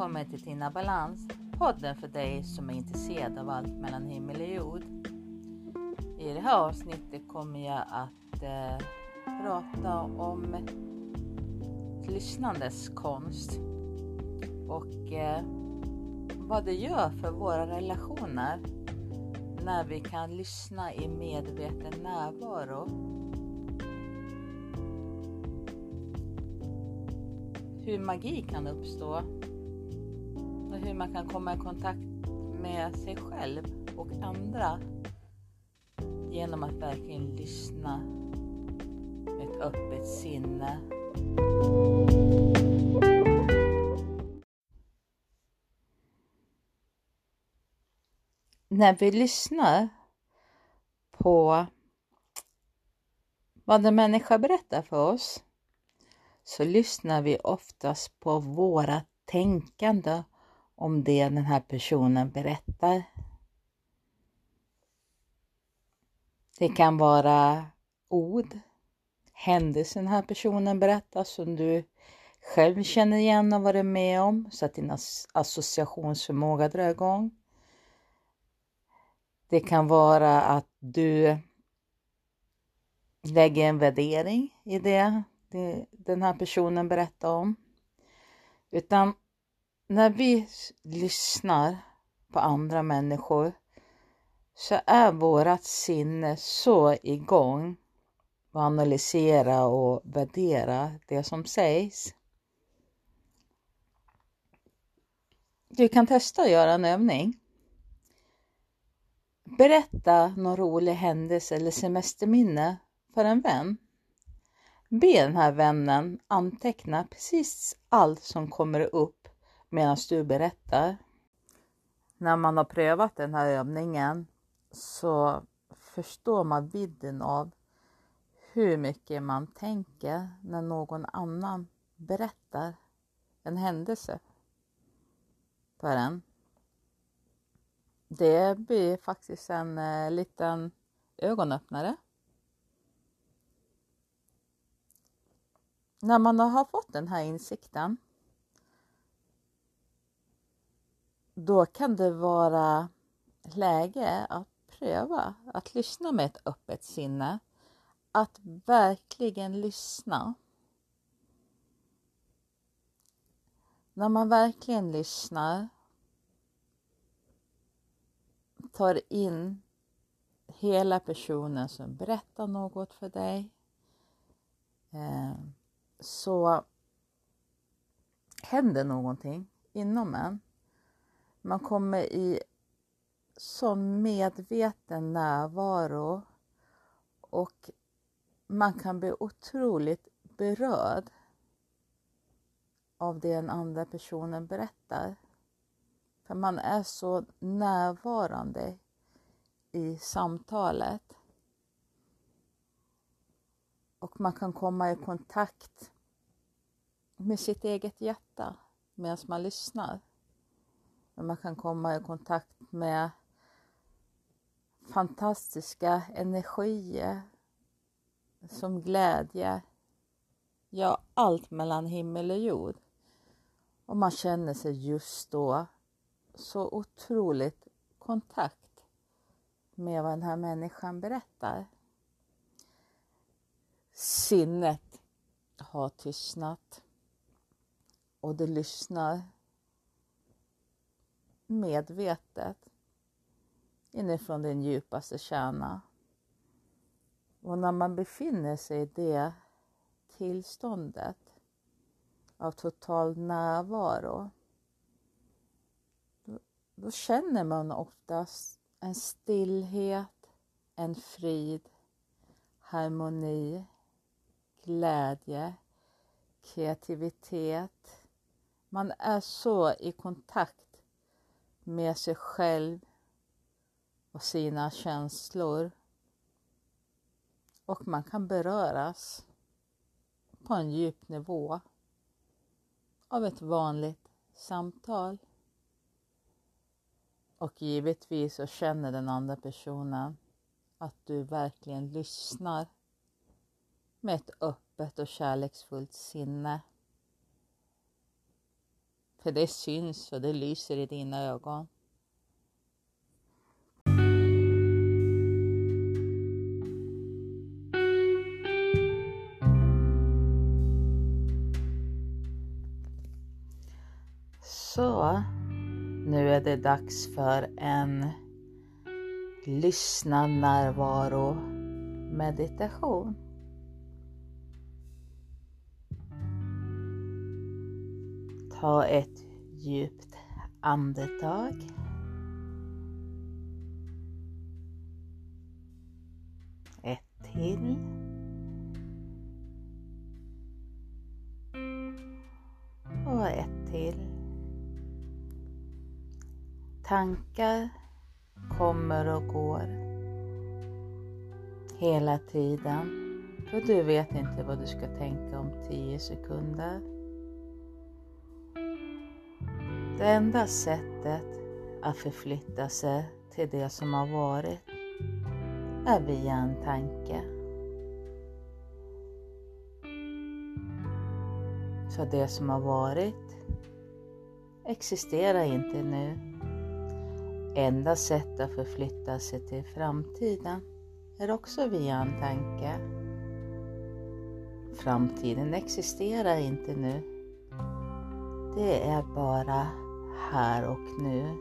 välkommen till Tina Balans, podden för dig som är intresserad av allt mellan himmel och jord. I det här avsnittet kommer jag att eh, prata om lyssnandes konst och eh, vad det gör för våra relationer när vi kan lyssna i medveten närvaro. Hur magi kan uppstå hur man kan komma i kontakt med sig själv och andra genom att verkligen lyssna med ett öppet sinne. När vi lyssnar på vad en människa berättar för oss så lyssnar vi oftast på våra tänkande om det den här personen berättar. Det kan vara ord, händelser den här personen berättar som du själv känner igen och varit med om så att din associationsförmåga drar igång. Det kan vara att du lägger en värdering i det, det den här personen berättar om. Utan när vi lyssnar på andra människor så är vårat sinne så igång att analysera och värdera det som sägs. Du kan testa att göra en övning. Berätta någon rolig händelse eller semesterminne för en vän. Be den här vännen anteckna precis allt som kommer upp medan du berättar. När man har prövat den här övningen så förstår man vidden av hur mycket man tänker när någon annan berättar en händelse för en. Det blir faktiskt en eh, liten ögonöppnare. När man har fått den här insikten då kan det vara läge att pröva att lyssna med ett öppet sinne. Att verkligen lyssna. När man verkligen lyssnar tar in hela personen som berättar något för dig eh, så händer någonting inom en. Man kommer i sån medveten närvaro och man kan bli otroligt berörd av det den andra personen berättar. För man är så närvarande i samtalet. Och man kan komma i kontakt med sitt eget hjärta medan man lyssnar. Man kan komma i kontakt med fantastiska energier som glädje, ja allt mellan himmel och jord. Och man känner sig just då så otroligt kontakt med vad den här människan berättar. Sinnet har tystnat och det lyssnar medvetet inifrån din djupaste kärna. Och när man befinner sig i det tillståndet av total närvaro då, då känner man oftast en stillhet, en frid, harmoni, glädje, kreativitet. Man är så i kontakt med sig själv och sina känslor. Och man kan beröras på en djup nivå av ett vanligt samtal. Och givetvis så känner den andra personen att du verkligen lyssnar med ett öppet och kärleksfullt sinne. För det syns och det lyser i dina ögon. Så, nu är det dags för en lyssnad närvaro meditation. Ta ett djupt andetag. Ett till. Och ett till. Tankar kommer och går hela tiden. För du vet inte vad du ska tänka om 10 sekunder. Det enda sättet att förflytta sig till det som har varit är via en tanke. Så det som har varit existerar inte nu. Enda sättet att förflytta sig till framtiden är också via en tanke. Framtiden existerar inte nu. Det är bara här och nu.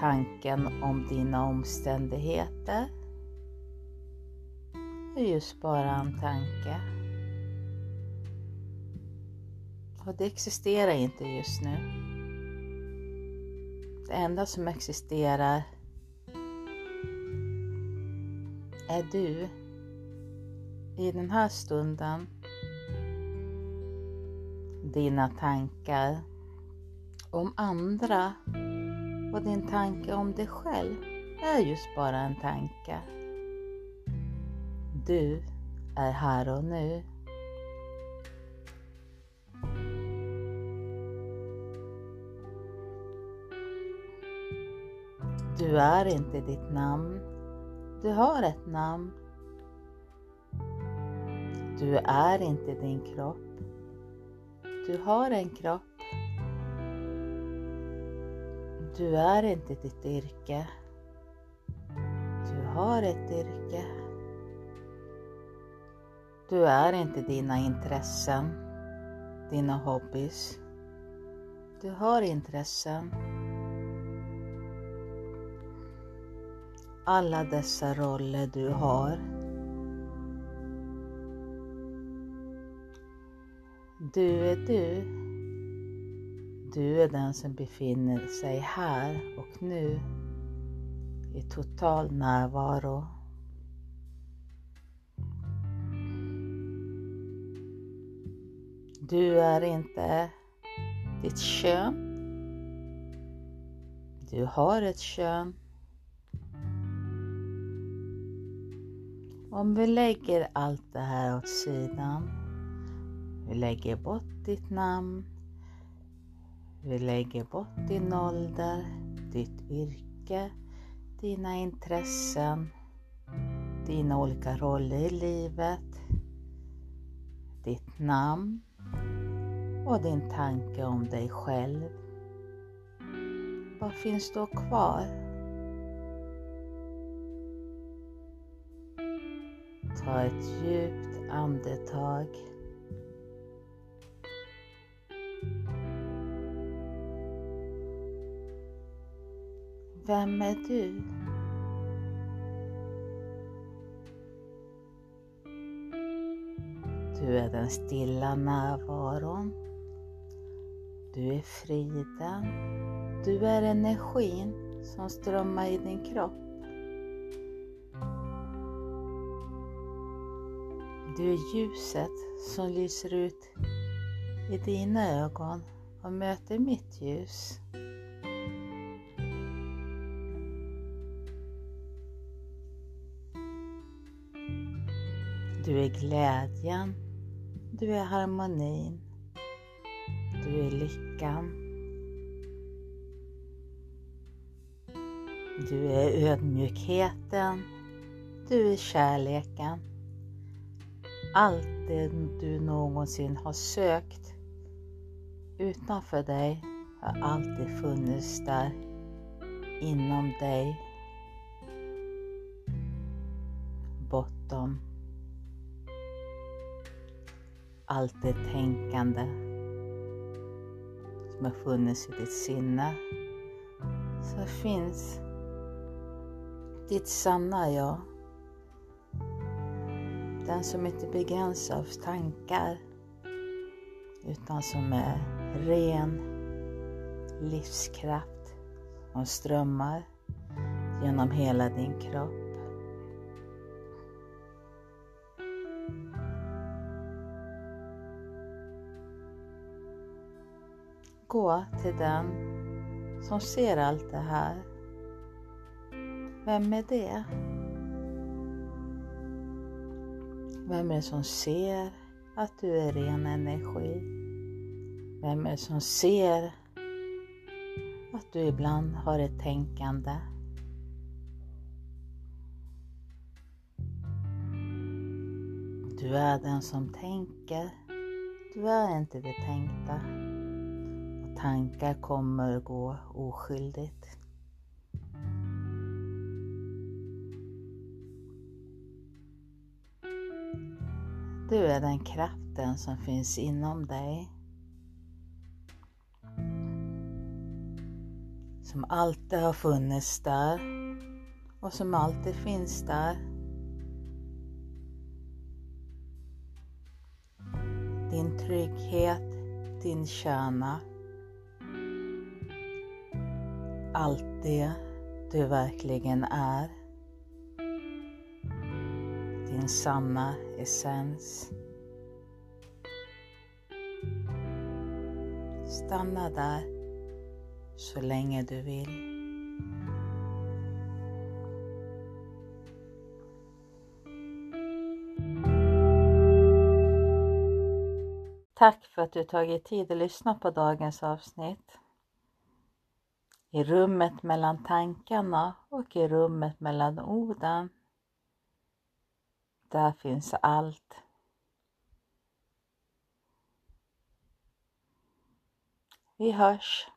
Tanken om dina omständigheter är just bara en tanke. Och det existerar inte just nu. Det enda som existerar är du i den här stunden. Dina tankar om andra och din tanke om dig själv är just bara en tanke. Du är här och nu. Du är inte ditt namn. Du har ett namn. Du är inte din kropp. Du har en kropp. Du är inte ditt yrke. Du har ett yrke. Du är inte dina intressen, dina hobbys. Du har intressen. Alla dessa roller du har Du är du. Du är den som befinner sig här och nu i total närvaro. Du är inte ditt kön. Du har ett kön. Om vi lägger allt det här åt sidan vi lägger bort ditt namn. Vi lägger bort din ålder, ditt yrke, dina intressen, dina olika roller i livet, ditt namn och din tanke om dig själv. Vad finns då kvar? Ta ett djupt andetag Vem är du? Du är den stilla närvaron. Du är friden. Du är energin som strömmar i din kropp. Du är ljuset som lyser ut i dina ögon och möter mitt ljus. Du är glädjen. Du är harmonin. Du är lyckan. Du är ödmjukheten. Du är kärleken. allt det du någonsin har sökt utanför dig har alltid funnits där inom dig. Allt det tänkande som har funnits i ditt sinne så finns ditt sanna jag. Den som inte begränsas av tankar utan som är ren livskraft som strömmar genom hela din kropp. Gå till den som ser allt det här. Vem är det? Vem är det som ser att du är ren energi? Vem är det som ser att du ibland har ett tänkande? Du är den som tänker. Du är inte det tänkta. Tankar kommer och oskyldigt. Du är den kraften som finns inom dig. Som alltid har funnits där och som alltid finns där. Din trygghet, din kärna. Allt det du verkligen är din sanna essens. Stanna där så länge du vill. Tack för att du tagit tid att lyssna på dagens avsnitt. I rummet mellan tankarna och i rummet mellan orden där finns allt. Vi hörs.